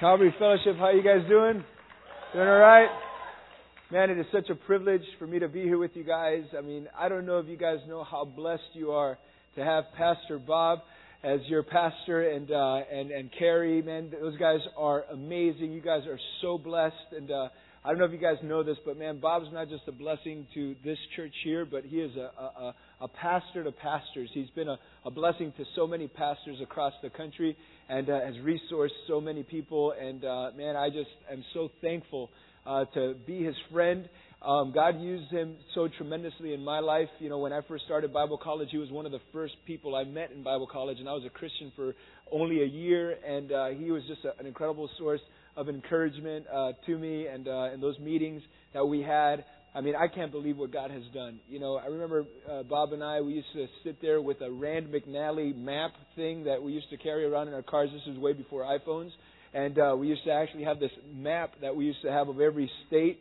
Calvary Fellowship, how you guys doing? Doing all right? Man, it is such a privilege for me to be here with you guys. I mean, I don't know if you guys know how blessed you are to have Pastor Bob as your pastor and uh, and and Carrie. Man, those guys are amazing. You guys are so blessed, and uh, I don't know if you guys know this, but man, Bob's not just a blessing to this church here, but he is a a, a pastor to pastors. He's been a, a blessing to so many pastors across the country and uh, has resourced so many people. And uh, man, I just am so thankful uh, to be his friend. Um, God used him so tremendously in my life. You know, when I first started Bible college, he was one of the first people I met in Bible college, and I was a Christian for only a year, and uh, he was just a, an incredible source of encouragement uh, to me, and uh, in those meetings that we had. I mean, I can't believe what God has done. You know, I remember uh, Bob and I, we used to sit there with a Rand McNally map thing that we used to carry around in our cars. This was way before iPhones. And uh, we used to actually have this map that we used to have of every state.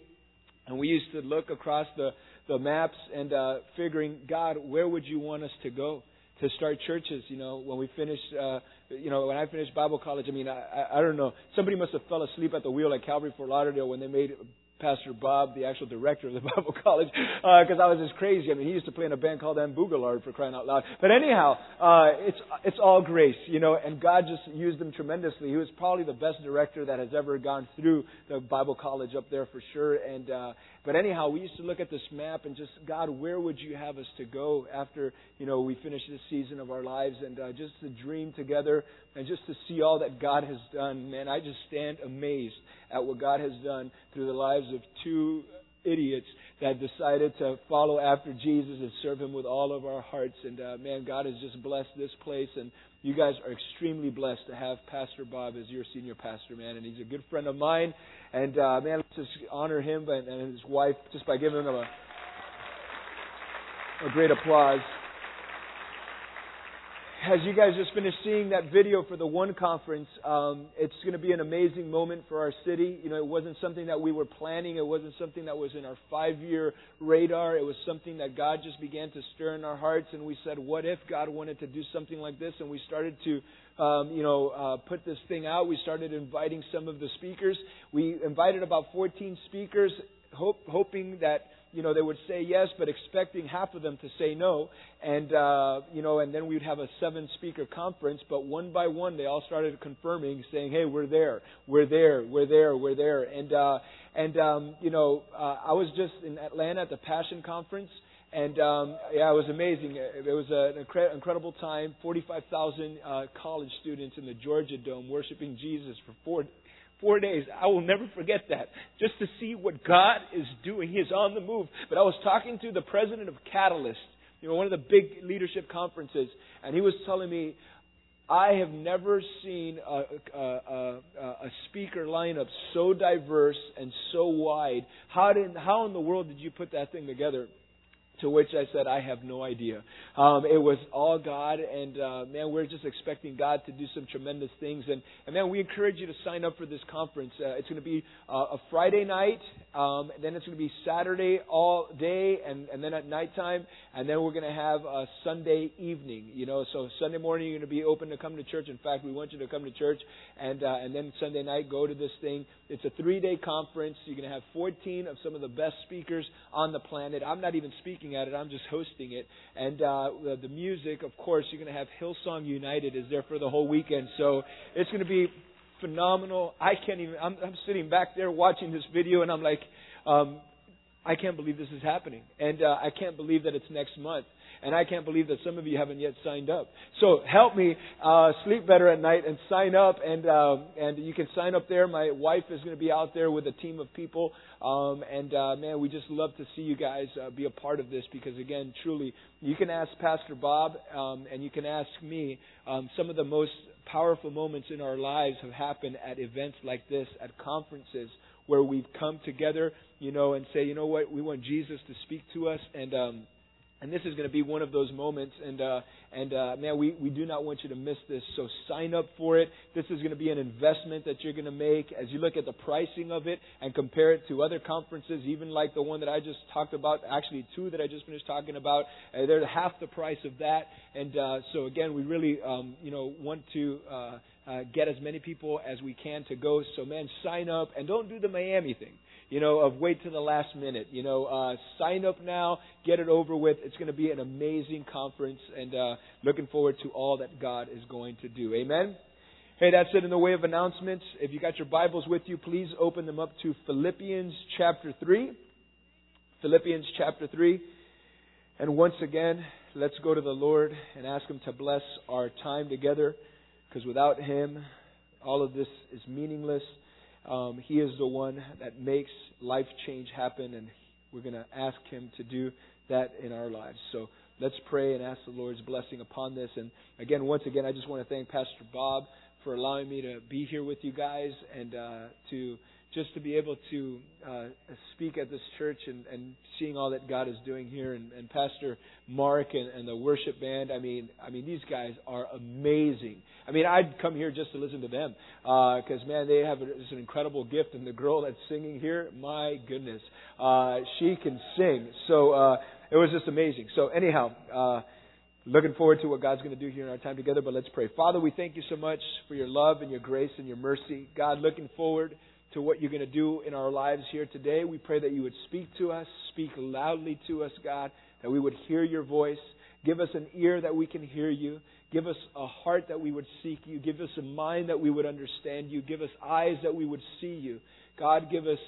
And we used to look across the, the maps and uh, figuring, God, where would you want us to go? to start churches. You know, when we finished, uh, you know, when I finished Bible college, I mean, I, I, I don't know. Somebody must have fell asleep at the wheel at Calvary Fort Lauderdale when they made Pastor Bob, the actual director of the Bible College, because uh, I was just crazy. I mean, he used to play in a band called M. For crying out loud. But anyhow, uh, it's it's all grace, you know, and God just used him tremendously. He was probably the best director that has ever gone through the Bible College up there for sure. And uh, but anyhow, we used to look at this map and just God, where would you have us to go after you know we finish this season of our lives, and uh, just to dream together and just to see all that God has done. Man, I just stand amazed at what God has done through the lives of two idiots that decided to follow after Jesus and serve Him with all of our hearts. And uh, man, God has just blessed this place, and you guys are extremely blessed to have Pastor Bob as your senior pastor, man. And he's a good friend of mine. And uh, man, let's just honor him and his wife just by giving them a, a great applause as you guys just finished seeing that video for the One Conference, um, it's going to be an amazing moment for our city. You know, it wasn't something that we were planning. It wasn't something that was in our five-year radar. It was something that God just began to stir in our hearts, and we said, "What if God wanted to do something like this?" And we started to, um, you know, uh, put this thing out. We started inviting some of the speakers. We invited about 14 speakers, hope, hoping that you know, they would say yes, but expecting half of them to say no. And, uh, you know, and then we'd have a seven speaker conference, but one by one they all started confirming, saying, hey, we're there, we're there, we're there, we're there. And, uh, and, um, you know, uh, I was just in Atlanta at the Passion Conference. And um, yeah, it was amazing. It was an incre- incredible time. Forty-five thousand uh, college students in the Georgia Dome worshiping Jesus for four four days. I will never forget that. Just to see what God is doing. He is on the move. But I was talking to the president of Catalyst, you know, one of the big leadership conferences, and he was telling me, I have never seen a, a, a, a speaker lineup so diverse and so wide. How did, how in the world did you put that thing together? To which I said, I have no idea. Um, it was all God, and uh, man, we're just expecting God to do some tremendous things. And, and man, we encourage you to sign up for this conference. Uh, it's going to be uh, a Friday night, um, then it's going to be Saturday all day, and, and then at nighttime, and then we're going to have a Sunday evening. You know, so Sunday morning you're going to be open to come to church. In fact, we want you to come to church, and uh, and then Sunday night go to this thing. It's a three-day conference. You're going to have 14 of some of the best speakers on the planet. I'm not even speaking at it. I'm just hosting it. And uh, the, the music, of course, you're going to have Hillsong United is there for the whole weekend. So it's going to be phenomenal. I can't even. I'm, I'm sitting back there watching this video, and I'm like, um, I can't believe this is happening, and uh, I can't believe that it's next month. And I can't believe that some of you haven't yet signed up. So help me uh, sleep better at night and sign up. And uh, and you can sign up there. My wife is going to be out there with a team of people. Um, and uh, man, we just love to see you guys uh, be a part of this because again, truly, you can ask Pastor Bob um, and you can ask me. Um, some of the most powerful moments in our lives have happened at events like this, at conferences where we've come together, you know, and say, you know what, we want Jesus to speak to us and. Um, And this is going to be one of those moments. And, uh, and uh, man, we, we do not want you to miss this. So sign up for it. This is going to be an investment that you're going to make as you look at the pricing of it and compare it to other conferences, even like the one that I just talked about, actually two that I just finished talking about. Uh, they're half the price of that. And uh, so again, we really, um, you know, want to uh, uh, get as many people as we can to go. So man, sign up and don't do the Miami thing you know, of wait to the last minute. You know, uh, sign up now, get it over with. It's going to be an amazing conference, and uh, looking forward to all that God is going to do. Amen. Hey, that's it in the way of announcements. If you got your Bibles with you, please open them up to Philippians chapter 3. Philippians chapter 3. And once again, let's go to the Lord and ask Him to bless our time together, because without Him, all of this is meaningless. Um, he is the one that makes life change happen, and we're going to ask Him to do that in our lives. So let's pray and ask the Lord's blessing upon this. And again, once again, I just want to thank Pastor Bob for allowing me to be here with you guys and uh, to just to be able to uh, speak at this church and, and seeing all that God is doing here, and, and Pastor Mark and, and the worship band. I mean, I mean, these guys are amazing. I mean, I'd come here just to listen to them because uh, man, they have just an incredible gift. And the girl that's singing here, my goodness, uh, she can sing. So uh, it was just amazing. So anyhow. Uh, Looking forward to what God's going to do here in our time together, but let's pray. Father, we thank you so much for your love and your grace and your mercy. God, looking forward to what you're going to do in our lives here today. We pray that you would speak to us, speak loudly to us, God, that we would hear your voice. Give us an ear that we can hear you. Give us a heart that we would seek you. Give us a mind that we would understand you. Give us eyes that we would see you. God, give us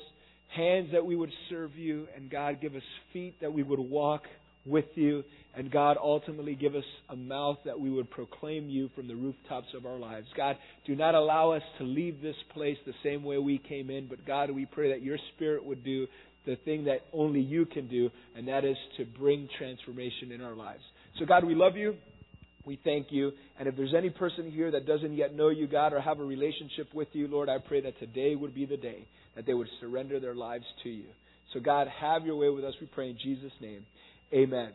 hands that we would serve you. And God, give us feet that we would walk with you. And God, ultimately give us a mouth that we would proclaim you from the rooftops of our lives. God, do not allow us to leave this place the same way we came in, but God, we pray that your Spirit would do the thing that only you can do, and that is to bring transformation in our lives. So, God, we love you. We thank you. And if there's any person here that doesn't yet know you, God, or have a relationship with you, Lord, I pray that today would be the day that they would surrender their lives to you. So, God, have your way with us, we pray in Jesus' name. Amen.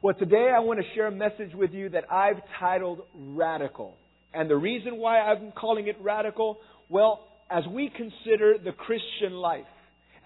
Well, today I want to share a message with you that I've titled Radical. And the reason why I'm calling it radical, well, as we consider the Christian life,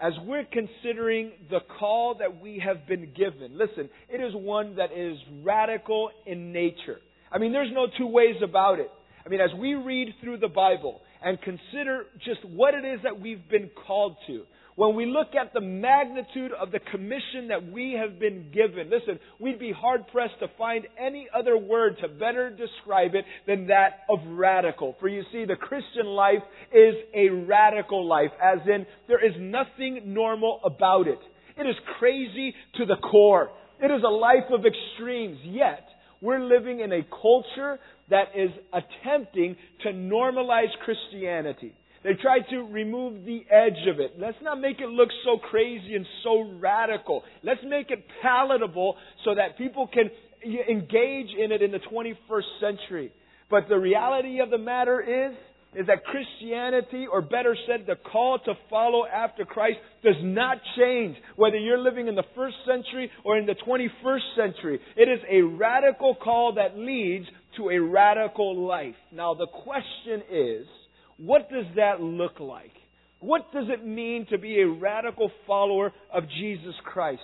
as we're considering the call that we have been given, listen, it is one that is radical in nature. I mean, there's no two ways about it. I mean, as we read through the Bible and consider just what it is that we've been called to, when we look at the magnitude of the commission that we have been given, listen, we'd be hard pressed to find any other word to better describe it than that of radical. For you see, the Christian life is a radical life, as in there is nothing normal about it. It is crazy to the core. It is a life of extremes, yet we're living in a culture that is attempting to normalize Christianity. They tried to remove the edge of it. Let's not make it look so crazy and so radical. Let's make it palatable so that people can engage in it in the 21st century. But the reality of the matter is, is that Christianity, or better said, the call to follow after Christ does not change whether you're living in the first century or in the 21st century. It is a radical call that leads to a radical life. Now the question is, what does that look like? What does it mean to be a radical follower of Jesus Christ?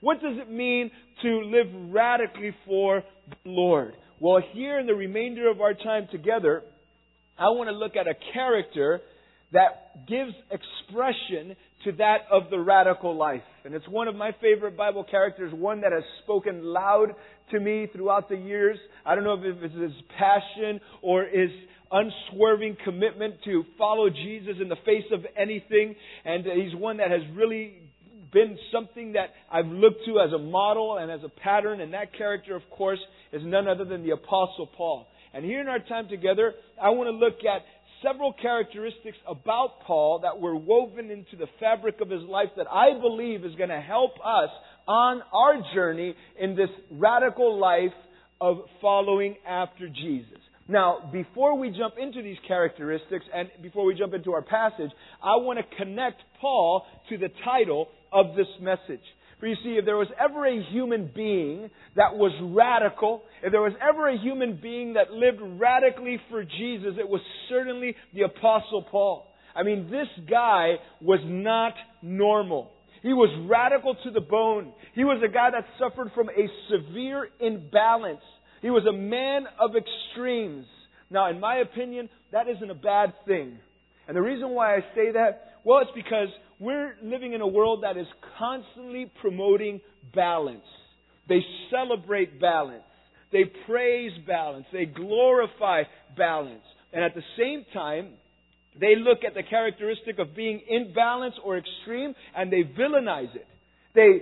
What does it mean to live radically for the Lord? Well, here in the remainder of our time together, I want to look at a character that gives expression to that of the radical life. And it's one of my favorite Bible characters, one that has spoken loud to me throughout the years. I don't know if it's his passion or his unswerving commitment to follow Jesus in the face of anything. And he's one that has really been something that I've looked to as a model and as a pattern. And that character, of course, is none other than the Apostle Paul. And here in our time together, I want to look at several characteristics about Paul that were woven into the fabric of his life that I believe is going to help us on our journey in this radical life of following after Jesus. Now, before we jump into these characteristics and before we jump into our passage, I want to connect Paul to the title of this message. For you see, if there was ever a human being that was radical, if there was ever a human being that lived radically for Jesus, it was certainly the Apostle Paul. I mean, this guy was not normal. He was radical to the bone. He was a guy that suffered from a severe imbalance. He was a man of extremes. Now, in my opinion, that isn't a bad thing. And the reason why I say that, well, it's because we're living in a world that is constantly promoting balance. They celebrate balance. They praise balance. They glorify balance. And at the same time, they look at the characteristic of being imbalance or extreme and they villainize it. They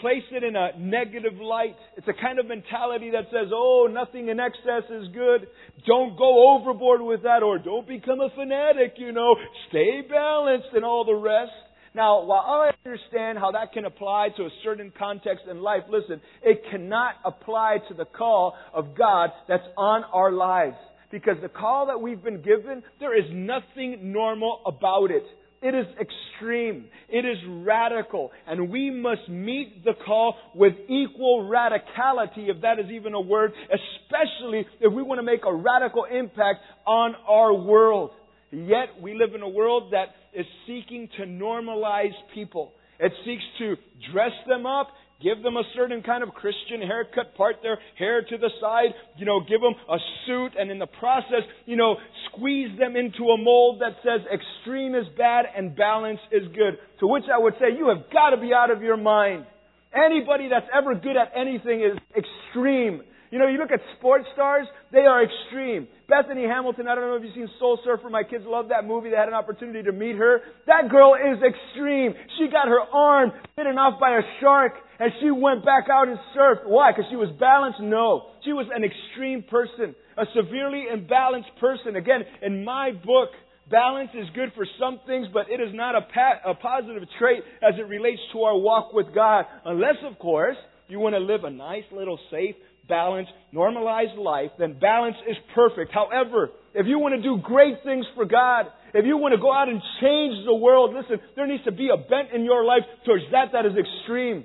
place it in a negative light. It's a kind of mentality that says, oh, nothing in excess is good. Don't go overboard with that or don't become a fanatic, you know. Stay balanced and all the rest. Now, while I understand how that can apply to a certain context in life, listen, it cannot apply to the call of God that's on our lives. Because the call that we've been given, there is nothing normal about it. It is extreme. It is radical. And we must meet the call with equal radicality, if that is even a word, especially if we want to make a radical impact on our world. Yet we live in a world that is seeking to normalize people. It seeks to dress them up Give them a certain kind of Christian haircut, part their hair to the side, you know, give them a suit, and in the process, you know, squeeze them into a mold that says extreme is bad and balance is good. To which I would say, you have got to be out of your mind. Anybody that's ever good at anything is extreme. You know, you look at sports stars, they are extreme. Bethany Hamilton, I don't know if you've seen Soul Surfer. My kids love that movie. They had an opportunity to meet her. That girl is extreme. She got her arm bitten off by a shark and she went back out and surfed. Why? Because she was balanced? No. She was an extreme person. A severely imbalanced person. Again, in my book, balance is good for some things, but it is not a, pa- a positive trait as it relates to our walk with God. Unless, of course, you want to live a nice little safe, balanced, normalized life, then balance is perfect. However, if you want to do great things for God, if you want to go out and change the world, listen, there needs to be a bent in your life towards that that is extreme.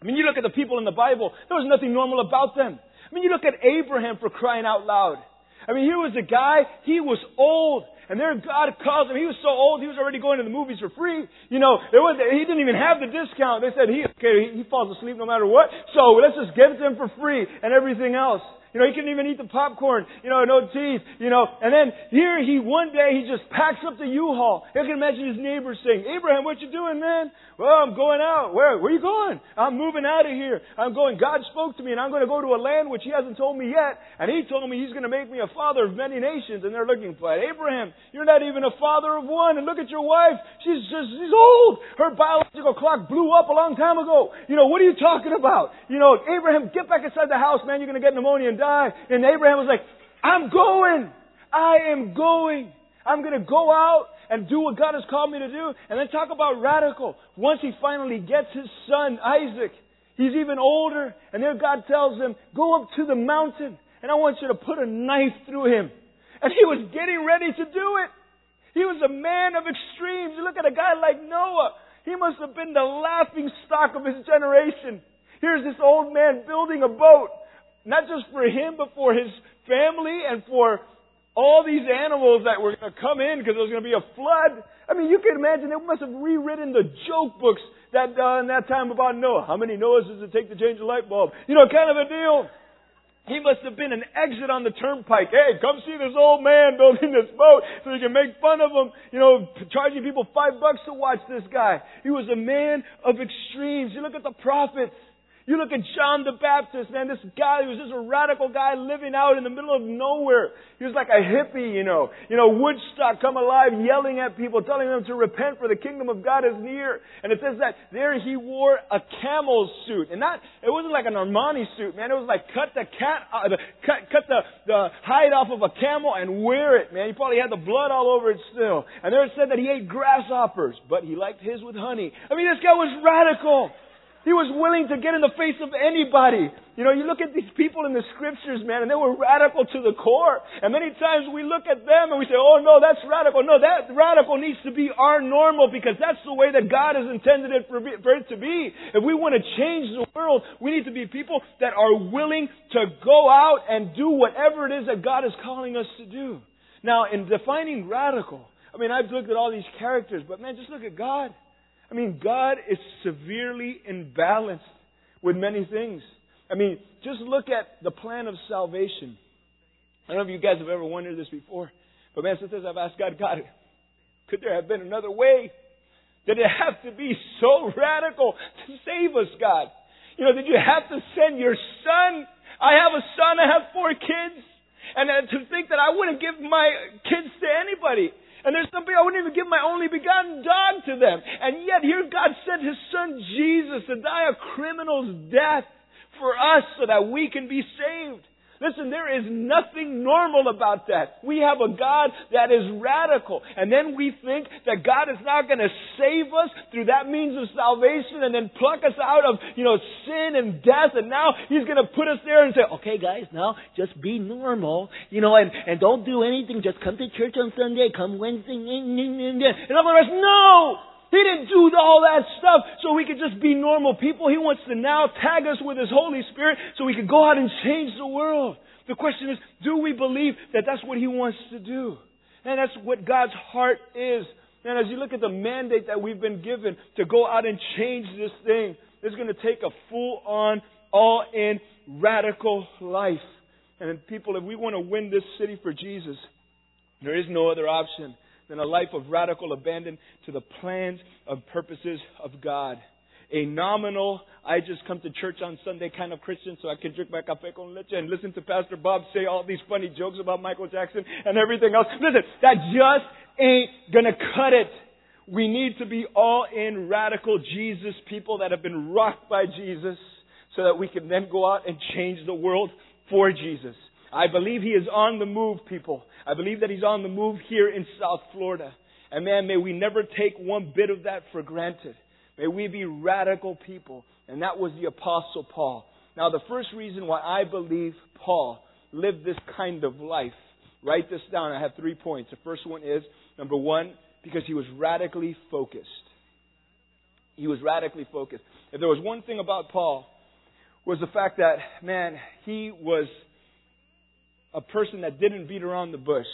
I mean, you look at the people in the Bible, there was nothing normal about them. I mean, you look at Abraham for crying out loud. I mean, here was a guy, he was old. And there God calls him. He was so old, he was already going to the movies for free. You know, there was, he didn't even have the discount. They said he, okay, he falls asleep no matter what. So let's just give it to him for free and everything else. You know, he couldn't even eat the popcorn. You know, no teeth. You know, and then here he one day he just packs up the U-Haul. I can imagine his neighbors saying, "Abraham, what you doing, man?" Well, I'm going out. Where? Where are you going? I'm moving out of here. I'm going. God spoke to me, and I'm going to go to a land which He hasn't told me yet. And He told me He's going to make me a father of many nations. And they're looking for it. Abraham, you're not even a father of one. And look at your wife. She's just she's old. Her biological clock blew up a long time ago. You know, what are you talking about? You know, Abraham, get back inside the house, man. You're going to get pneumonia and die. And Abraham was like, I'm going. I am going. I'm going to go out and do what God has called me to do. And then talk about radical. Once he finally gets his son, Isaac, he's even older. And then God tells him, go up to the mountain and I want you to put a knife through him. And he was getting ready to do it. He was a man of extremes. You look at a guy like Noah. He must have been the laughing stock of his generation. Here's this old man building a boat not just for him, but for his family and for all these animals that were going to come in because there was going to be a flood. I mean, you can imagine they must have rewritten the joke books that uh, in that time about Noah. How many Noahs does it take to change a light bulb? You know, kind of a deal. He must have been an exit on the turnpike. Hey, come see this old man building this boat so you can make fun of him. You know, charging people five bucks to watch this guy. He was a man of extremes. You look at the prophets. You look at John the Baptist, man, this guy who was just a radical guy living out in the middle of nowhere. He was like a hippie, you know. You know, Woodstock come alive, yelling at people, telling them to repent for the kingdom of God is near. And it says that there he wore a camel suit. And not, it wasn't like an Armani suit, man. It was like cut the cat, uh, cut, cut the, the hide off of a camel and wear it, man. He probably had the blood all over it still. And there it said that he ate grasshoppers, but he liked his with honey. I mean, this guy was radical. He was willing to get in the face of anybody. You know, you look at these people in the scriptures, man, and they were radical to the core. And many times we look at them and we say, oh no, that's radical. No, that radical needs to be our normal because that's the way that God has intended it for, it to be. If we want to change the world, we need to be people that are willing to go out and do whatever it is that God is calling us to do. Now, in defining radical, I mean, I've looked at all these characters, but man, just look at God. I mean, God is severely imbalanced with many things. I mean, just look at the plan of salvation. I don't know if you guys have ever wondered this before, but man, sometimes I've asked God, God, could there have been another way? Did it have to be so radical to save us, God? You know, did you have to send your son? I have a son, I have four kids. And uh, to think that I wouldn't give my kids to anybody. And there's some people I wouldn't even give my only begotten dog to them. And yet here God sent His Son Jesus to die a criminal's death for us so that we can be saved. Listen, there is nothing normal about that. We have a God that is radical. And then we think that God is not going to save us through that means of salvation and then pluck us out of, you know, sin and death. And now He's going to put us there and say, okay guys, now just be normal, you know, and, and don't do anything. Just come to church on Sunday, come Wednesday. And all the rest, no! He didn't do all that stuff so we could just be normal people. He wants to now tag us with His Holy Spirit so we can go out and change the world. The question is, do we believe that that's what He wants to do? And that's what God's heart is. And as you look at the mandate that we've been given to go out and change this thing, it's going to take a full on, all in, radical life. And people, if we want to win this city for Jesus, there is no other option than a life of radical abandon to the plans and purposes of God. A nominal, I just come to church on Sunday kind of Christian so I can drink my café con leche and listen to Pastor Bob say all these funny jokes about Michael Jackson and everything else. Listen, that just ain't gonna cut it. We need to be all in radical Jesus people that have been rocked by Jesus so that we can then go out and change the world for Jesus. I believe he is on the move, people. I believe that he's on the move here in South Florida. And man, may we never take one bit of that for granted. May we be radical people. And that was the Apostle Paul. Now, the first reason why I believe Paul lived this kind of life, write this down. I have three points. The first one is number one, because he was radically focused. He was radically focused. If there was one thing about Paul, was the fact that, man, he was a person that didn't beat around the bush.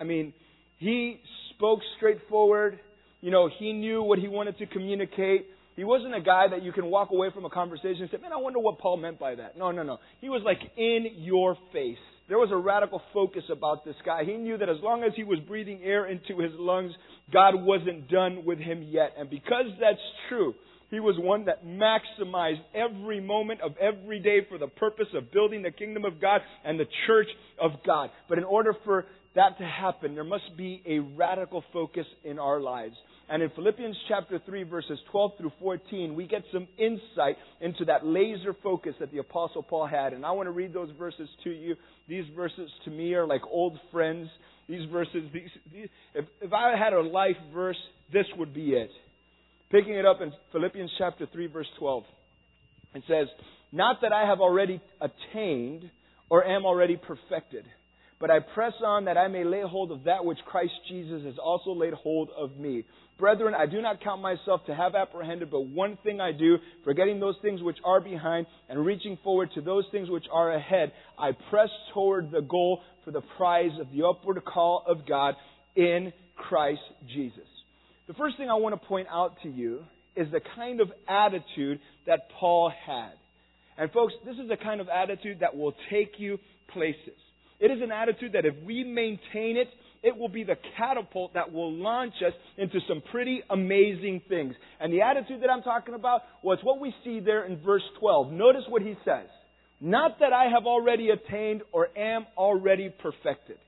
I mean, he spoke straightforward. You know, he knew what he wanted to communicate. He wasn't a guy that you can walk away from a conversation and say, man, I wonder what Paul meant by that. No, no, no. He was like in your face. There was a radical focus about this guy. He knew that as long as he was breathing air into his lungs, God wasn't done with him yet. And because that's true, he was one that maximized every moment of every day for the purpose of building the kingdom of God and the church of God. But in order for that to happen, there must be a radical focus in our lives. And in Philippians chapter 3 verses 12 through 14, we get some insight into that laser focus that the apostle Paul had. And I want to read those verses to you. These verses to me are like old friends. These verses, these, these, if, if I had a life verse, this would be it. Picking it up in Philippians chapter 3 verse 12. It says, Not that I have already attained or am already perfected, but I press on that I may lay hold of that which Christ Jesus has also laid hold of me. Brethren, I do not count myself to have apprehended, but one thing I do, forgetting those things which are behind and reaching forward to those things which are ahead, I press toward the goal for the prize of the upward call of God in Christ Jesus. The first thing I want to point out to you is the kind of attitude that Paul had. And folks, this is the kind of attitude that will take you places. It is an attitude that if we maintain it, it will be the catapult that will launch us into some pretty amazing things. And the attitude that I'm talking about was what we see there in verse 12. Notice what he says. Not that I have already attained or am already perfected.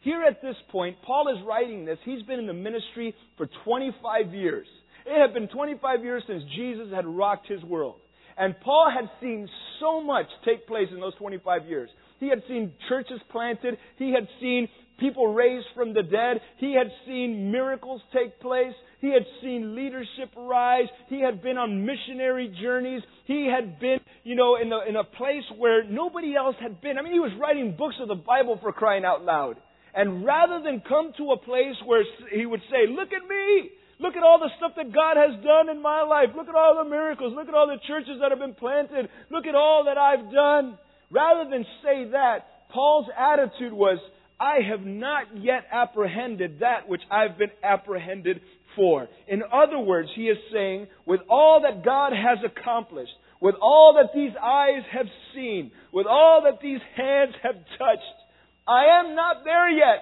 Here at this point, Paul is writing this. He's been in the ministry for 25 years. It had been 25 years since Jesus had rocked his world. And Paul had seen so much take place in those 25 years. He had seen churches planted. He had seen people raised from the dead. He had seen miracles take place. He had seen leadership rise. He had been on missionary journeys. He had been, you know, in in a place where nobody else had been. I mean, he was writing books of the Bible for crying out loud. And rather than come to a place where he would say, look at me, Look at all the stuff that God has done in my life. Look at all the miracles. Look at all the churches that have been planted. Look at all that I've done. Rather than say that, Paul's attitude was, I have not yet apprehended that which I've been apprehended for. In other words, he is saying, with all that God has accomplished, with all that these eyes have seen, with all that these hands have touched, I am not there yet.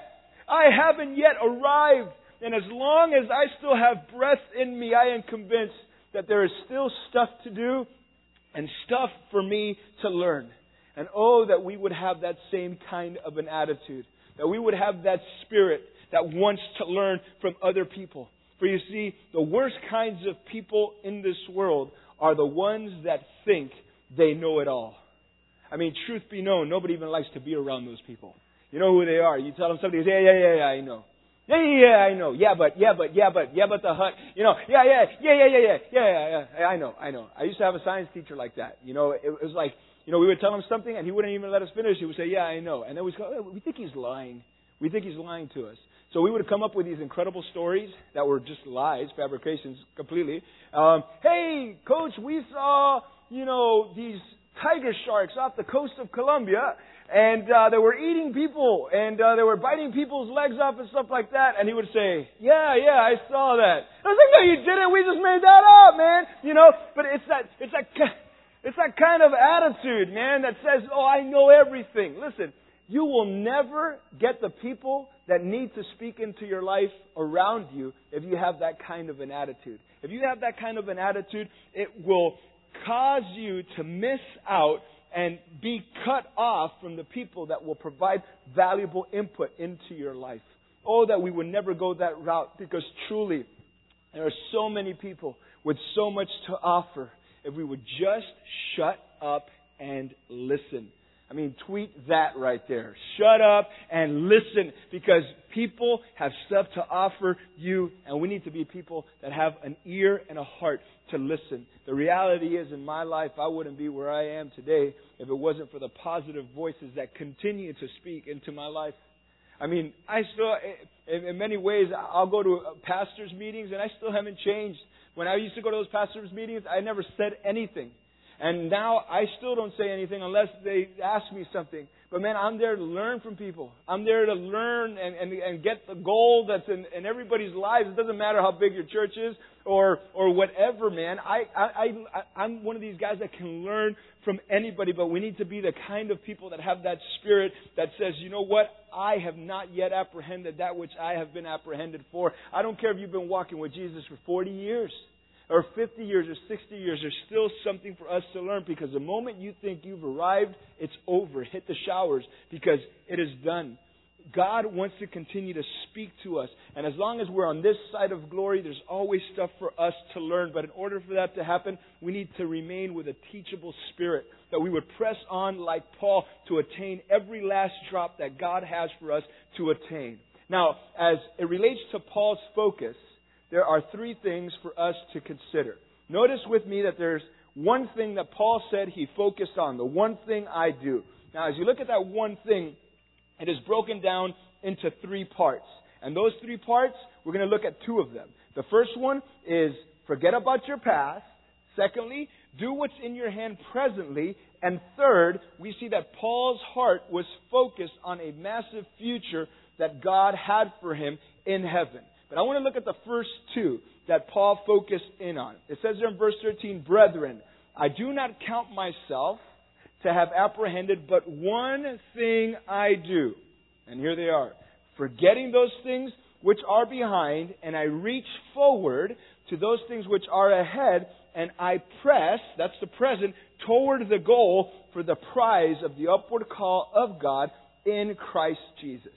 I haven't yet arrived. And as long as I still have breath in me, I am convinced that there is still stuff to do and stuff for me to learn. And oh, that we would have that same kind of an attitude. That we would have that spirit that wants to learn from other people. For you see, the worst kinds of people in this world are the ones that think they know it all. I mean, truth be known, nobody even likes to be around those people. You know who they are. You tell them something, say, yeah, yeah, yeah, I know. Yeah, yeah, yeah, I know. Yeah, but, yeah, but, yeah, but, yeah, but the hut. You know, yeah, yeah, yeah, yeah, yeah, yeah, yeah, yeah, yeah. I know, I know. I used to have a science teacher like that. You know, it, was like, you know, we would tell him something and he wouldn't even let us finish. He would say, yeah, I know. And then we'd go, oh, we think he's lying. We think he's lying to us. So we would come up with these incredible stories that were just lies, fabrications completely. Um, hey, coach, we saw, you know, these tiger sharks off the coast of Colombia and uh, they were eating people, and uh, they were biting people's legs off and stuff like that. And he would say, "Yeah, yeah, I saw that." I was like, "No, you didn't. We just made that up, man." You know, but it's that, it's that, it's that kind of attitude, man, that says, "Oh, I know everything." Listen, you will never get the people that need to speak into your life around you if you have that kind of an attitude. If you have that kind of an attitude, it will cause you to miss out and be cut off from the people that will provide valuable input into your life. Oh, that we would never go that route because truly, there are so many people with so much to offer if we would just shut up and listen. I mean, tweet that right there. Shut up and listen because people have stuff to offer you, and we need to be people that have an ear and a heart to listen. The reality is, in my life, I wouldn't be where I am today if it wasn't for the positive voices that continue to speak into my life. I mean, I still, in many ways, I'll go to pastors' meetings and I still haven't changed. When I used to go to those pastors' meetings, I never said anything. And now I still don't say anything unless they ask me something. But man, I'm there to learn from people. I'm there to learn and, and, and get the gold that's in, in everybody's lives. It doesn't matter how big your church is or, or whatever, man. I, I, I, I'm one of these guys that can learn from anybody, but we need to be the kind of people that have that spirit that says, you know what? I have not yet apprehended that which I have been apprehended for. I don't care if you've been walking with Jesus for 40 years or 50 years or 60 years, there's still something for us to learn because the moment you think you've arrived, it's over. Hit the showers because it is done. God wants to continue to speak to us. And as long as we're on this side of glory, there's always stuff for us to learn. But in order for that to happen, we need to remain with a teachable spirit. That we would press on like Paul to attain every last drop that God has for us to attain. Now, as it relates to Paul's focus, there are three things for us to consider. Notice with me that there's one thing that Paul said he focused on, the one thing I do. Now, as you look at that one thing, it is broken down into three parts. And those three parts, we're going to look at two of them. The first one is forget about your past. Secondly, do what's in your hand presently. And third, we see that Paul's heart was focused on a massive future that God had for him in heaven. But I want to look at the first two that Paul focused in on. It says there in verse 13, Brethren, I do not count myself to have apprehended, but one thing I do. And here they are. Forgetting those things which are behind, and I reach forward to those things which are ahead, and I press, that's the present, toward the goal for the prize of the upward call of God in Christ Jesus.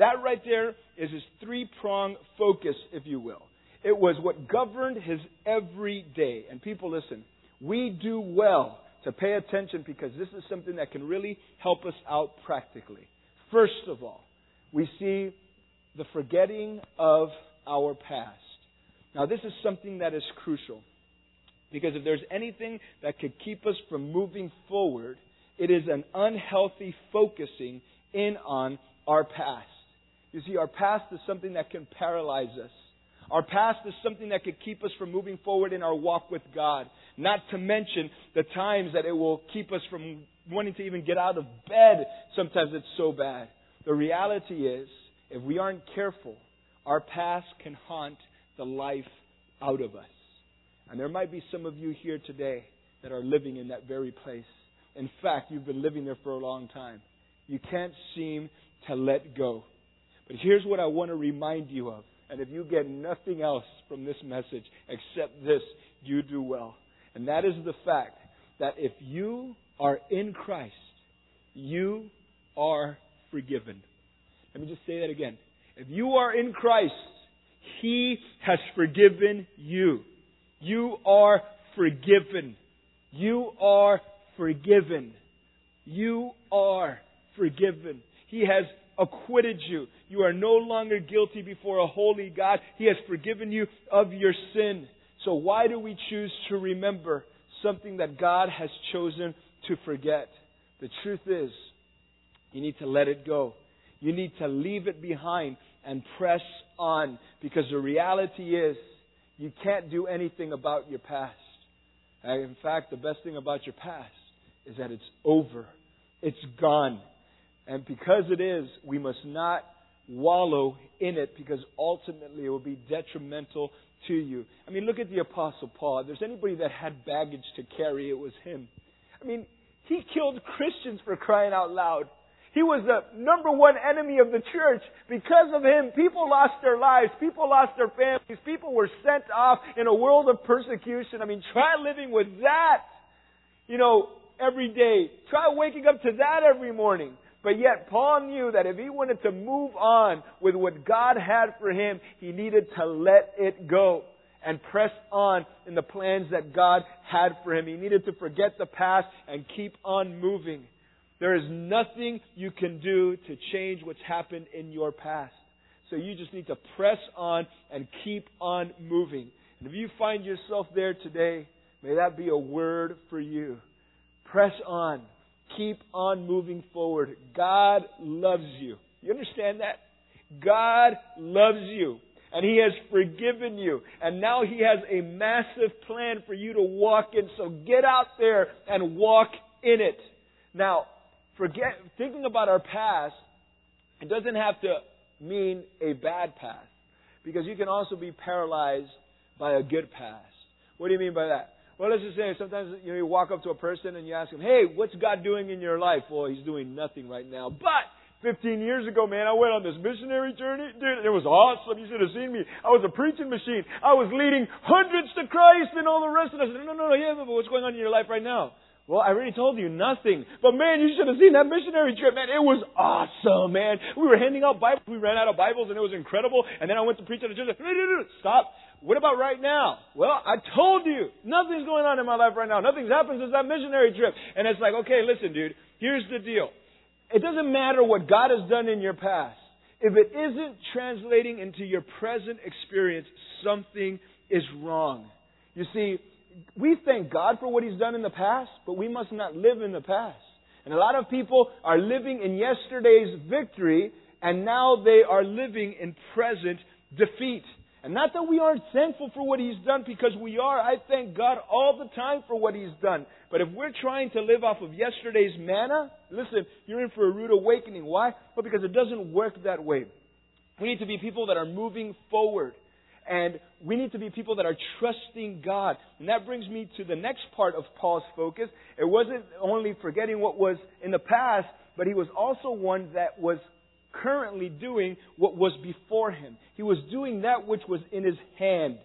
That right there is his three prong focus, if you will. It was what governed his every day. And people, listen, we do well to pay attention because this is something that can really help us out practically. First of all, we see the forgetting of our past. Now, this is something that is crucial. Because if there's anything that could keep us from moving forward, it is an unhealthy focusing in on our past. You see, our past is something that can paralyze us. Our past is something that could keep us from moving forward in our walk with God. Not to mention the times that it will keep us from wanting to even get out of bed. Sometimes it's so bad. The reality is, if we aren't careful, our past can haunt the life out of us. And there might be some of you here today that are living in that very place. In fact, you've been living there for a long time. You can't seem to let go. But here's what I want to remind you of. And if you get nothing else from this message except this, you do well. And that is the fact that if you are in Christ, you are forgiven. Let me just say that again. If you are in Christ, He has forgiven you. You are forgiven. You are forgiven. You are forgiven. He has acquitted you. You are no longer guilty before a holy God. He has forgiven you of your sin. So why do we choose to remember something that God has chosen to forget? The truth is, you need to let it go. You need to leave it behind and press on because the reality is you can't do anything about your past. Uh, in fact, the best thing about your past is that it's over. It's gone. And because it is, we must not wallow in it because ultimately it will be detrimental to you. I mean, look at the Apostle Paul. If there's anybody that had baggage to carry, it was him. I mean, he killed Christians for crying out loud. He was the number one enemy of the church. Because of him, people lost their lives. People lost their families. People were sent off in a world of persecution. I mean, try living with that, you know, every day. Try waking up to that every morning. But yet, Paul knew that if he wanted to move on with what God had for him, he needed to let it go and press on in the plans that God had for him. He needed to forget the past and keep on moving. There is nothing you can do to change what's happened in your past. So you just need to press on and keep on moving. And if you find yourself there today, may that be a word for you. Press on. Keep on moving forward. God loves you. You understand that? God loves you. And He has forgiven you. And now He has a massive plan for you to walk in. So get out there and walk in it. Now, forget, thinking about our past, it doesn't have to mean a bad past. Because you can also be paralyzed by a good past. What do you mean by that? Well, let's just say sometimes you know you walk up to a person and you ask him, "Hey, what's God doing in your life?" Well, He's doing nothing right now. But 15 years ago, man, I went on this missionary journey. Dude, it was awesome. You should have seen me. I was a preaching machine. I was leading hundreds to Christ and all the rest of us. No, no, no, yeah, but what's going on in your life right now? Well, I already told you nothing. But man, you should have seen that missionary trip, man. It was awesome, man. We were handing out Bibles. We ran out of Bibles and it was incredible. And then I went to preach at a church. Stop. What about right now? Well, I told you, nothing's going on in my life right now. Nothing's happened since that missionary trip. And it's like, okay, listen, dude, here's the deal. It doesn't matter what God has done in your past. If it isn't translating into your present experience, something is wrong. You see, we thank God for what He's done in the past, but we must not live in the past. And a lot of people are living in yesterday's victory, and now they are living in present defeat. And not that we aren't thankful for what He's done, because we are. I thank God all the time for what He's done. But if we're trying to live off of yesterday's manna, listen, you're in for a rude awakening. Why? Well, because it doesn't work that way. We need to be people that are moving forward. And we need to be people that are trusting God. And that brings me to the next part of Paul's focus. It wasn't only forgetting what was in the past, but he was also one that was currently doing what was before him. He was doing that which was in his hand.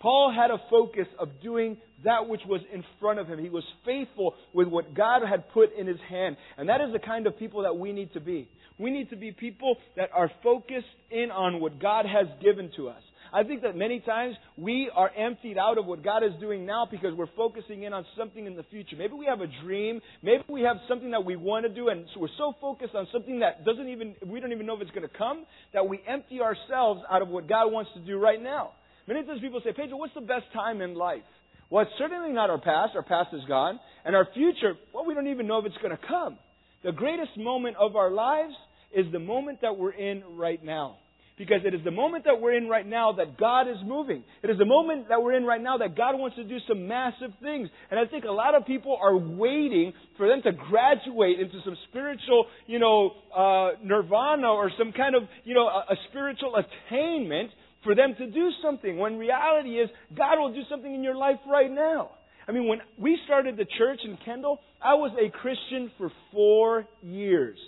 Paul had a focus of doing that which was in front of him. He was faithful with what God had put in his hand. And that is the kind of people that we need to be. We need to be people that are focused in on what God has given to us. I think that many times we are emptied out of what God is doing now because we're focusing in on something in the future. Maybe we have a dream. Maybe we have something that we want to do, and so we're so focused on something that doesn't even, we don't even know if it's going to come, that we empty ourselves out of what God wants to do right now. Many times people say, Pedro, what's the best time in life? Well, it's certainly not our past. Our past is gone. And our future, well, we don't even know if it's going to come. The greatest moment of our lives is the moment that we're in right now. Because it is the moment that we're in right now that God is moving. It is the moment that we're in right now that God wants to do some massive things. And I think a lot of people are waiting for them to graduate into some spiritual, you know, uh, nirvana or some kind of, you know, a, a spiritual attainment for them to do something. When reality is, God will do something in your life right now. I mean, when we started the church in Kendall, I was a Christian for four years.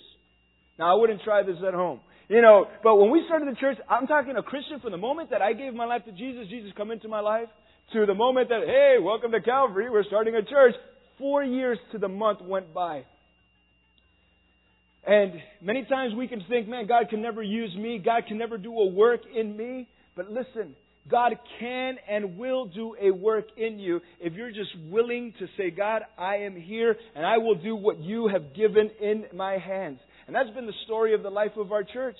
Now, I wouldn't try this at home. You know, but when we started the church, I'm talking a Christian from the moment that I gave my life to Jesus, Jesus come into my life, to the moment that, hey, welcome to Calvary, we're starting a church. Four years to the month went by. And many times we can think, man, God can never use me. God can never do a work in me. But listen, God can and will do a work in you if you're just willing to say, God, I am here and I will do what you have given in my hands. And that's been the story of the life of our church.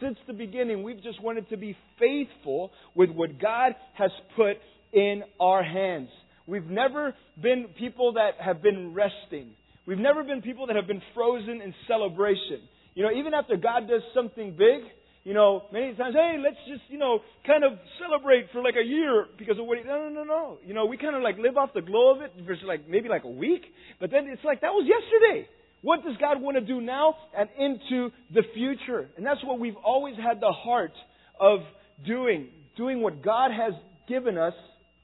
Since the beginning, we've just wanted to be faithful with what God has put in our hands. We've never been people that have been resting. We've never been people that have been frozen in celebration. You know, even after God does something big, you know, many times, hey, let's just, you know, kind of celebrate for like a year because of what he, no, no, no, no. You know, we kind of like live off the glow of it for like maybe like a week, but then it's like that was yesterday. What does God want to do now and into the future? And that's what we've always had the heart of doing, doing what God has given us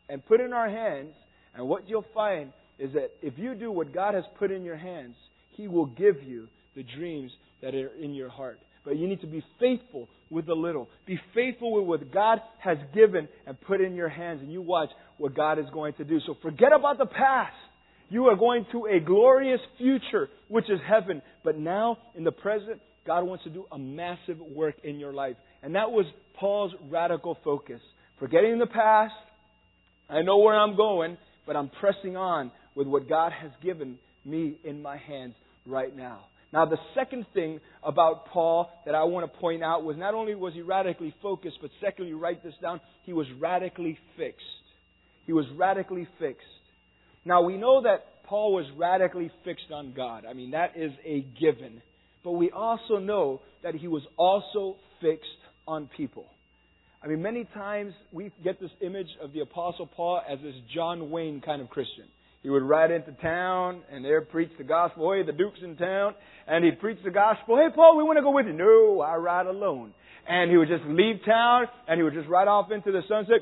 and put in our hands. And what you'll find is that if you do what God has put in your hands, He will give you the dreams that are in your heart. But you need to be faithful with the little. Be faithful with what God has given and put in your hands, and you watch what God is going to do. So forget about the past. You are going to a glorious future, which is heaven. But now, in the present, God wants to do a massive work in your life. And that was Paul's radical focus. Forgetting the past, I know where I'm going, but I'm pressing on with what God has given me in my hands right now. Now, the second thing about Paul that I want to point out was not only was he radically focused, but secondly, write this down, he was radically fixed. He was radically fixed. Now, we know that Paul was radically fixed on God. I mean, that is a given. But we also know that he was also fixed on people. I mean, many times we get this image of the Apostle Paul as this John Wayne kind of Christian. He would ride into town and there preach the gospel. Hey, the Duke's in town. And he'd preach the gospel. Hey, Paul, we want to go with you. No, I ride alone. And he would just leave town and he would just ride off into the sunset.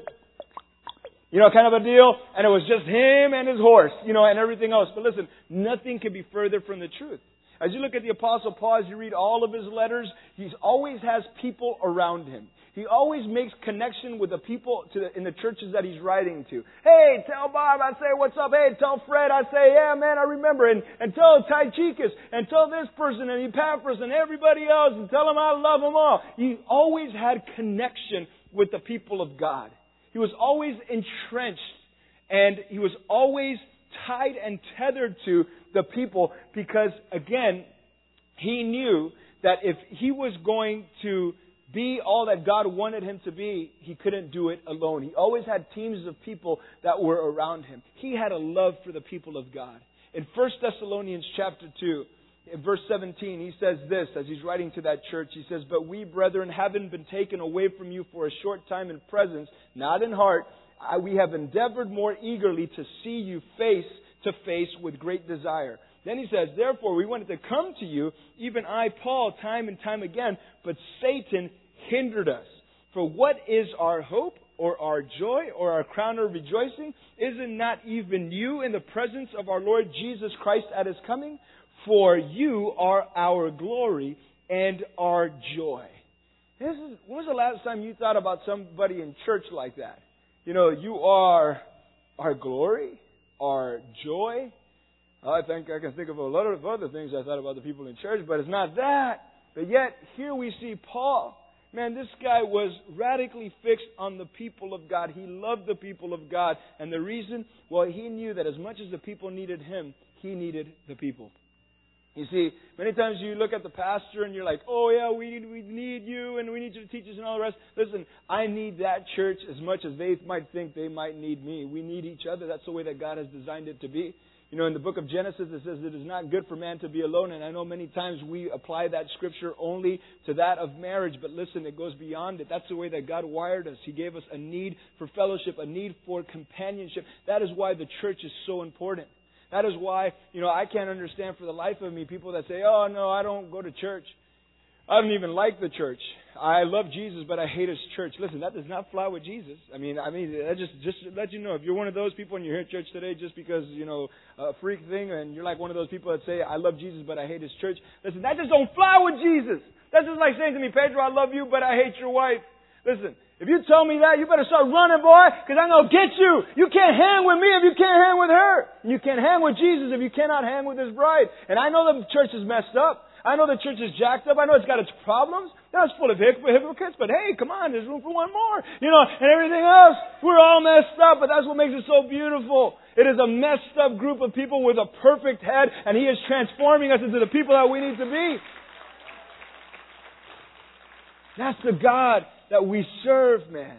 You know, kind of a deal. And it was just him and his horse, you know, and everything else. But listen, nothing could be further from the truth. As you look at the Apostle Paul, as you read all of his letters, he always has people around him. He always makes connection with the people the, in the churches that he's writing to. Hey, tell Bob, I say, what's up? Hey, tell Fred, I say, yeah, man, I remember. And, and tell Tychicus, and tell this person, and Epaphras, and everybody else, and tell them I love them all. He always had connection with the people of God. He was always entrenched, and he was always tied and tethered to the people because, again, he knew that if he was going to be all that God wanted him to be, he couldn't do it alone. He always had teams of people that were around him. He had a love for the people of God. In 1 Thessalonians chapter 2, in verse 17, he says this as he's writing to that church. He says, But we, brethren, having been taken away from you for a short time in presence, not in heart, we have endeavored more eagerly to see you face to face with great desire then he says, Therefore, we wanted to come to you, even I, Paul, time and time again, but Satan hindered us. For what is our hope, or our joy, or our crown of rejoicing? Is it not even you in the presence of our Lord Jesus Christ at his coming? For you are our glory and our joy. This is, when was the last time you thought about somebody in church like that? You know, you are our glory, our joy, I think I can think of a lot of other things I thought about the people in church, but it's not that. But yet, here we see Paul. Man, this guy was radically fixed on the people of God. He loved the people of God. And the reason, well, he knew that as much as the people needed him, he needed the people. You see, many times you look at the pastor and you're like, oh yeah, we need, we need you and we need you to teach us and all the rest. Listen, I need that church as much as they might think they might need me. We need each other. That's the way that God has designed it to be. You know, in the book of Genesis, it says it is not good for man to be alone. And I know many times we apply that scripture only to that of marriage. But listen, it goes beyond it. That's the way that God wired us. He gave us a need for fellowship, a need for companionship. That is why the church is so important. That is why, you know, I can't understand for the life of me people that say, oh, no, I don't go to church. I don't even like the church. I love Jesus, but I hate his church. Listen, that does not fly with Jesus. I mean, I mean, that just just let you know if you're one of those people and you're here at church today just because you know a freak thing, and you're like one of those people that say I love Jesus, but I hate his church. Listen, that just don't fly with Jesus. That's just like saying to me, Pedro, I love you, but I hate your wife. Listen, if you tell me that, you better start running, boy, because I'm going to get you. You can't hang with me if you can't hang with her. You can't hang with Jesus if you cannot hang with his bride. And I know the church is messed up. I know the church is jacked up. I know it's got its problems. It's full of hypocrites, but hey, come on, there's room for one more. You know, and everything else. We're all messed up, but that's what makes it so beautiful. It is a messed up group of people with a perfect head, and He is transforming us into the people that we need to be. That's the God that we serve, man.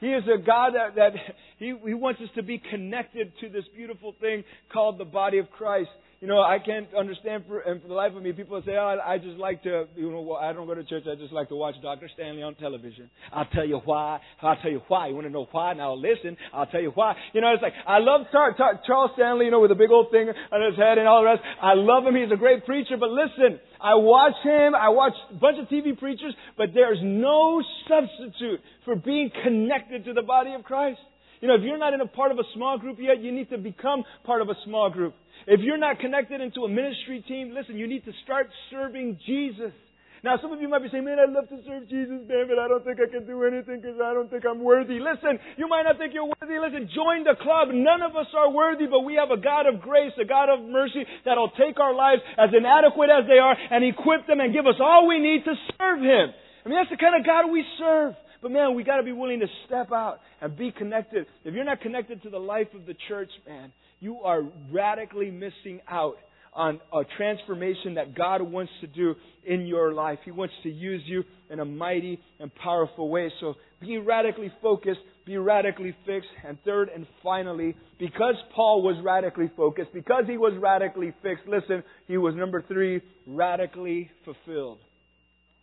He is a God that, that he, he wants us to be connected to this beautiful thing called the body of Christ. You know, I can't understand for, and for the life of me, people say, oh, I, I just like to, you know, I don't go to church, I just like to watch Dr. Stanley on television. I'll tell you why. I'll tell you why. You want to know why? Now listen, I'll tell you why. You know, it's like, I love Tar- Tar- Charles Stanley, you know, with a big old thing on his head and all the rest. I love him. He's a great preacher, but listen, I watch him, I watch a bunch of TV preachers, but there's no substitute for being connected to the body of Christ. You know, if you're not in a part of a small group yet, you need to become part of a small group. If you're not connected into a ministry team, listen, you need to start serving Jesus. Now, some of you might be saying, man, I'd love to serve Jesus, man, but I don't think I can do anything because I don't think I'm worthy. Listen, you might not think you're worthy. Listen, join the club. None of us are worthy, but we have a God of grace, a God of mercy that'll take our lives as inadequate as they are and equip them and give us all we need to serve Him. I mean, that's the kind of God we serve. But man, we gotta be willing to step out and be connected. If you're not connected to the life of the church, man, you are radically missing out on a transformation that God wants to do in your life. He wants to use you in a mighty and powerful way. So be radically focused, be radically fixed. And third and finally, because Paul was radically focused, because he was radically fixed, listen, he was number three, radically fulfilled.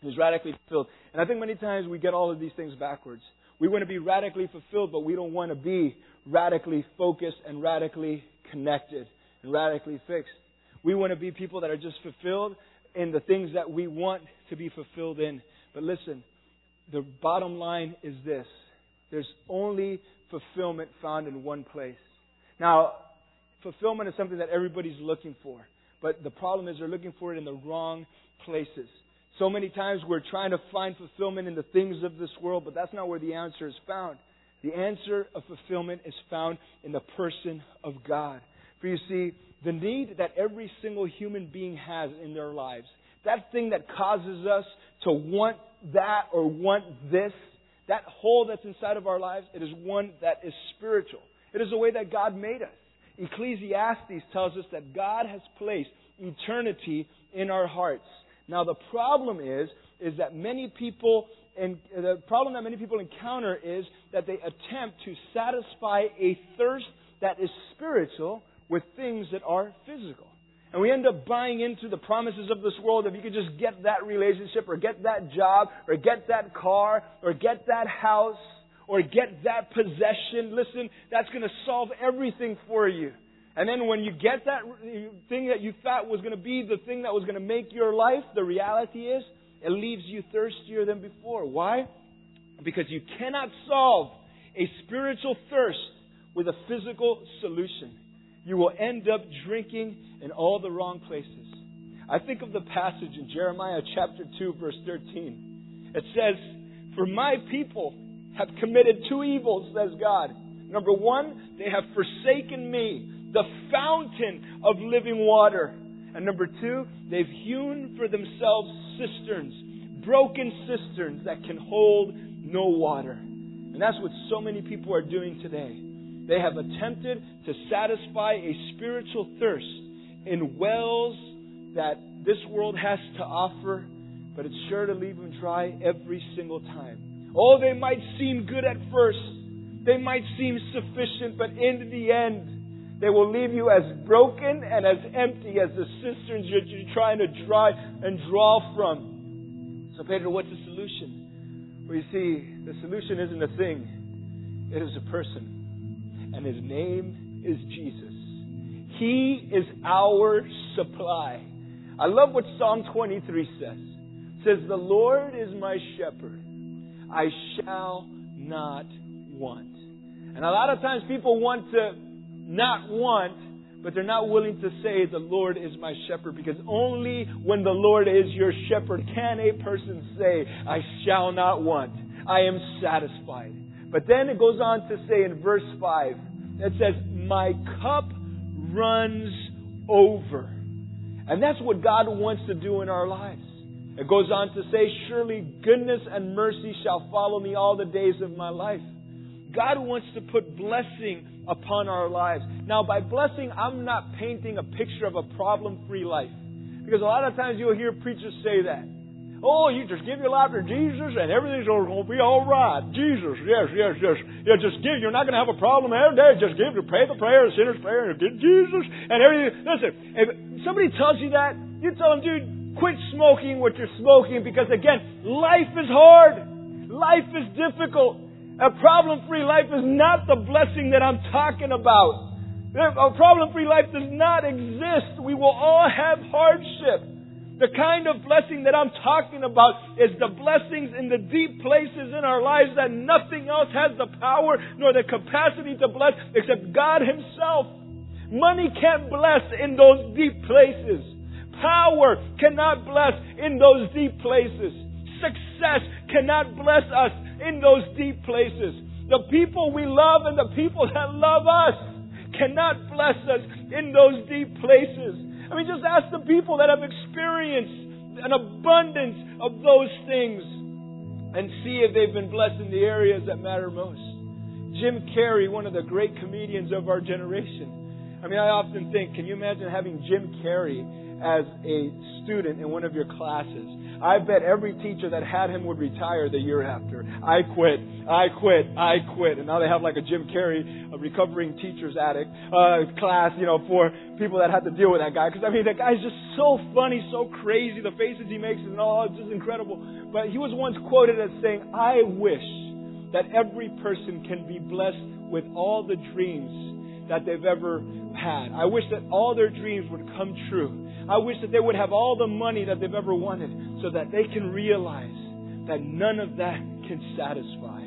Was radically fulfilled. And I think many times we get all of these things backwards. We want to be radically fulfilled, but we don't want to be radically focused and radically connected and radically fixed. We want to be people that are just fulfilled in the things that we want to be fulfilled in. But listen, the bottom line is this there's only fulfillment found in one place. Now, fulfillment is something that everybody's looking for. But the problem is they're looking for it in the wrong places. So many times we're trying to find fulfillment in the things of this world, but that's not where the answer is found. The answer of fulfillment is found in the person of God. For you see, the need that every single human being has in their lives, that thing that causes us to want that or want this, that hole that's inside of our lives, it is one that is spiritual. It is the way that God made us. Ecclesiastes tells us that God has placed eternity in our hearts. Now the problem is, is that many people and the problem that many people encounter is that they attempt to satisfy a thirst that is spiritual with things that are physical. And we end up buying into the promises of this world if you could just get that relationship or get that job or get that car or get that house or get that possession. Listen, that's going to solve everything for you. And then when you get that thing that you thought was going to be the thing that was going to make your life, the reality is it leaves you thirstier than before. Why? Because you cannot solve a spiritual thirst with a physical solution. You will end up drinking in all the wrong places. I think of the passage in Jeremiah chapter 2 verse 13. It says, For my people have committed two evils, says God. Number one, they have forsaken me, the fountain of living water. And number two, they've hewn for themselves cisterns, broken cisterns that can hold no water. And that's what so many people are doing today. They have attempted to satisfy a spiritual thirst in wells that this world has to offer, but it's sure to leave them dry every single time. Oh, they might seem good at first. They might seem sufficient, but in the end, they will leave you as broken and as empty as the cisterns that you're trying to dry and draw from. So, Pedro, what's the solution? Well, you see, the solution isn't a thing, it is a person. And his name is Jesus. He is our supply. I love what Psalm 23 says. It says, The Lord is my shepherd. I shall not want. And a lot of times people want to not want, but they're not willing to say, The Lord is my shepherd, because only when the Lord is your shepherd can a person say, I shall not want. I am satisfied. But then it goes on to say in verse 5, it says, My cup runs over. And that's what God wants to do in our lives. It goes on to say, Surely goodness and mercy shall follow me all the days of my life. God wants to put blessing upon our lives. Now, by blessing, I'm not painting a picture of a problem free life. Because a lot of times you'll hear preachers say that. Oh, you just give your life to Jesus and everything's going to be all right. Jesus, yes, yes, yes. Yeah, just give. You're not going to have a problem every day. Just give to pray the prayer, the sinner's prayer, and Jesus and everything. Listen, if somebody tells you that, you tell them, dude, quit smoking what you're smoking because again, life is hard. Life is difficult. A problem-free life is not the blessing that I'm talking about. A problem-free life does not exist. We will all have hardship. The kind of blessing that I'm talking about is the blessings in the deep places in our lives that nothing else has the power nor the capacity to bless except God Himself. Money can't bless in those deep places. Power cannot bless in those deep places. Success cannot bless us in those deep places. The people we love and the people that love us cannot bless us in those deep places. I mean, just ask the people that have experienced an abundance of those things and see if they've been blessed in the areas that matter most. Jim Carrey, one of the great comedians of our generation. I mean, I often think, can you imagine having Jim Carrey as a student in one of your classes? I bet every teacher that had him would retire the year after. I quit, I quit, I quit. And now they have like a Jim Carrey, a recovering teacher's addict, uh, class, you know, for people that had to deal with that guy. Because I mean, that guy's just so funny, so crazy. The faces he makes and all, it's just incredible. But he was once quoted as saying, I wish that every person can be blessed with all the dreams that they've ever had. I wish that all their dreams would come true. I wish that they would have all the money that they've ever wanted so that they can realize that none of that can satisfy.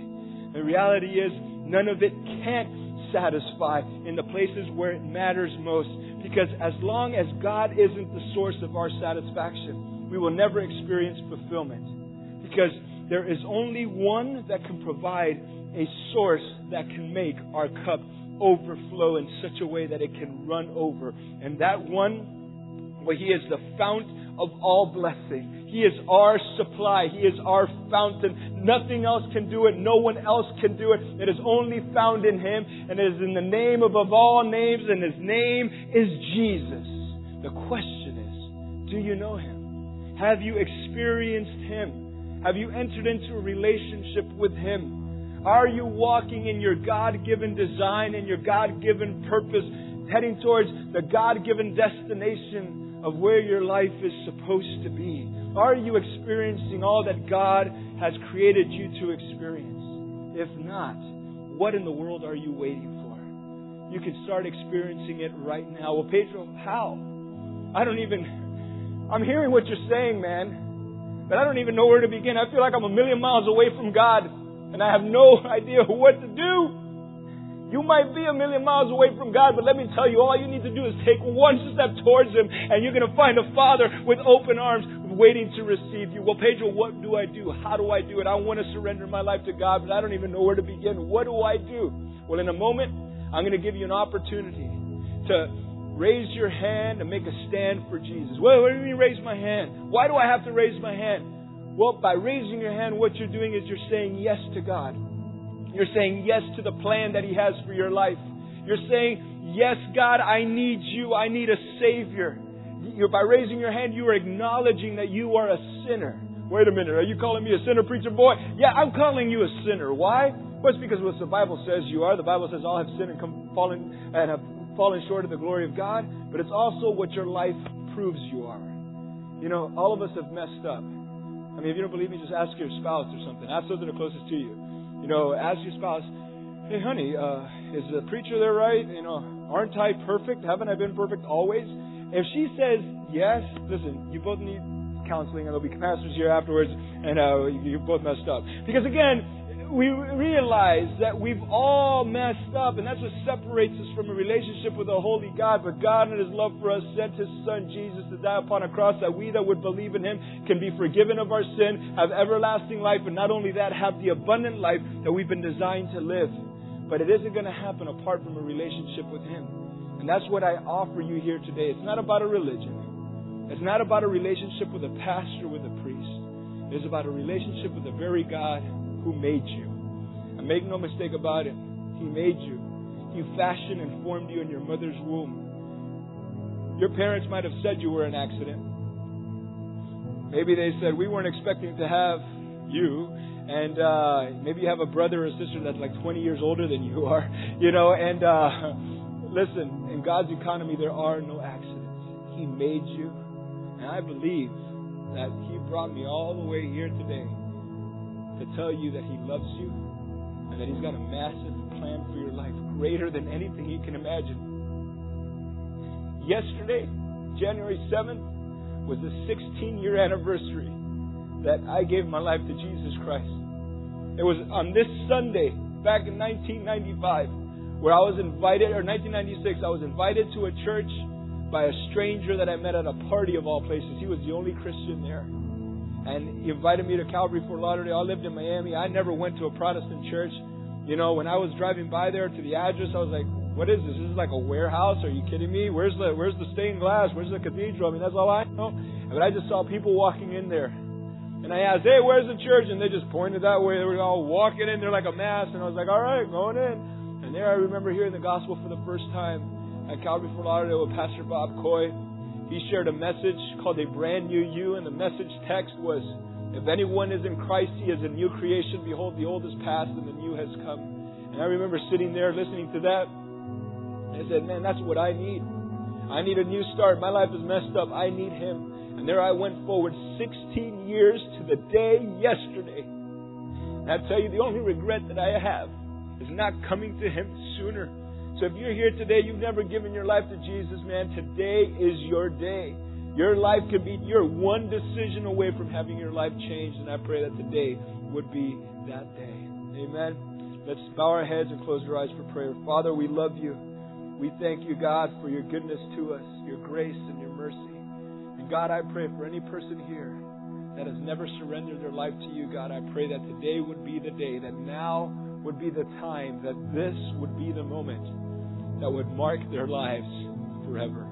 The reality is, none of it can't satisfy in the places where it matters most. Because as long as God isn't the source of our satisfaction, we will never experience fulfillment. Because there is only one that can provide a source that can make our cup overflow in such a way that it can run over. And that one well, He is the fount of all blessing. He is our supply. He is our fountain. Nothing else can do it. No one else can do it. It is only found in Him, and it is in the name above all names, and His name is Jesus. The question is, do you know Him? Have you experienced Him? Have you entered into a relationship with Him? Are you walking in your God given design and your God given purpose, heading towards the God given destination of where your life is supposed to be? Are you experiencing all that God has created you to experience? If not, what in the world are you waiting for? You can start experiencing it right now. Well, Pedro, how? I don't even, I'm hearing what you're saying, man, but I don't even know where to begin. I feel like I'm a million miles away from God, and I have no idea what to do. You might be a million miles away from God, but let me tell you, all you need to do is take one step towards Him, and you're going to find a Father with open arms waiting to receive you. Well, Pedro, what do I do? How do I do it? I want to surrender my life to God, but I don't even know where to begin. What do I do? Well, in a moment, I'm going to give you an opportunity to raise your hand and make a stand for Jesus. Well, what do you mean raise my hand? Why do I have to raise my hand? Well, by raising your hand, what you're doing is you're saying yes to God. You're saying yes to the plan that He has for your life. You're saying, Yes, God, I need you. I need a Savior. you're, by raising your hand, you are acknowledging that you are a sinner. Wait a minute, are you calling me a sinner, preacher boy? Yeah, I'm calling you a sinner. Why? Well, it's because what the Bible says you are. The Bible says all have sinned and come fallen and have fallen short of the glory of God. But it's also what your life proves you are. You know, all of us have messed up. I mean, if you don't believe me, just ask your spouse or something. Ask those that are closest to you. You know, ask your spouse, hey, honey, uh, is the preacher there right? You know, aren't I perfect? Haven't I been perfect always? If she says yes, listen, you both need counseling, and there'll be pastors here afterwards, and uh, you're both messed up. Because again, we realize that we've all messed up, and that's what separates us from a relationship with a holy God. But God, in His love for us, sent His Son Jesus to die upon a cross that we that would believe in Him can be forgiven of our sin, have everlasting life, and not only that, have the abundant life that we've been designed to live. But it isn't going to happen apart from a relationship with Him. And that's what I offer you here today. It's not about a religion. It's not about a relationship with a pastor, with a priest. It's about a relationship with the very God who made you. And make no mistake about it, He made you. He fashioned and formed you in your mother's womb. Your parents might have said you were an accident. Maybe they said, We weren't expecting to have you. And uh, maybe you have a brother or sister that's like 20 years older than you are. You know, and uh, listen, in God's economy, there are no accidents. He made you. And I believe that He brought me all the way here today to tell you that He loves you and that He's got a massive plan for your life, greater than anything you can imagine. Yesterday, January 7th, was the 16 year anniversary that I gave my life to Jesus Christ. It was on this Sunday, back in 1995, where I was invited, or 1996, I was invited to a church by a stranger that I met at a party of all places. He was the only Christian there and he invited me to Calvary Fort Lauderdale. I lived in Miami. I never went to a Protestant church. You know, when I was driving by there to the address, I was like, "What is this? This is like a warehouse? Are you kidding me? Where's the Where's the stained glass? Where's the cathedral? I mean, that's all I know." But I just saw people walking in there, and I asked, "Hey, where's the church?" And they just pointed that way. They were all walking in there like a mass, and I was like, "All right, going in." And there, I remember hearing the gospel for the first time at Calvary Fort Lauderdale with Pastor Bob Coy. He shared a message called A Brand New You, and the message text was, If anyone is in Christ, he is a new creation. Behold, the old is past and the new has come. And I remember sitting there listening to that. I said, Man, that's what I need. I need a new start. My life is messed up. I need Him. And there I went forward 16 years to the day yesterday. And I tell you, the only regret that I have is not coming to Him sooner. So if you're here today, you've never given your life to Jesus, man, today is your day. Your life could be, you're one decision away from having your life changed, and I pray that today would be that day. Amen. Let's bow our heads and close our eyes for prayer. Father, we love you. We thank you, God, for your goodness to us, your grace and your mercy. And God, I pray for any person here that has never surrendered their life to you, God, I pray that today would be the day, that now would be the time, that this would be the moment that would mark their lives forever.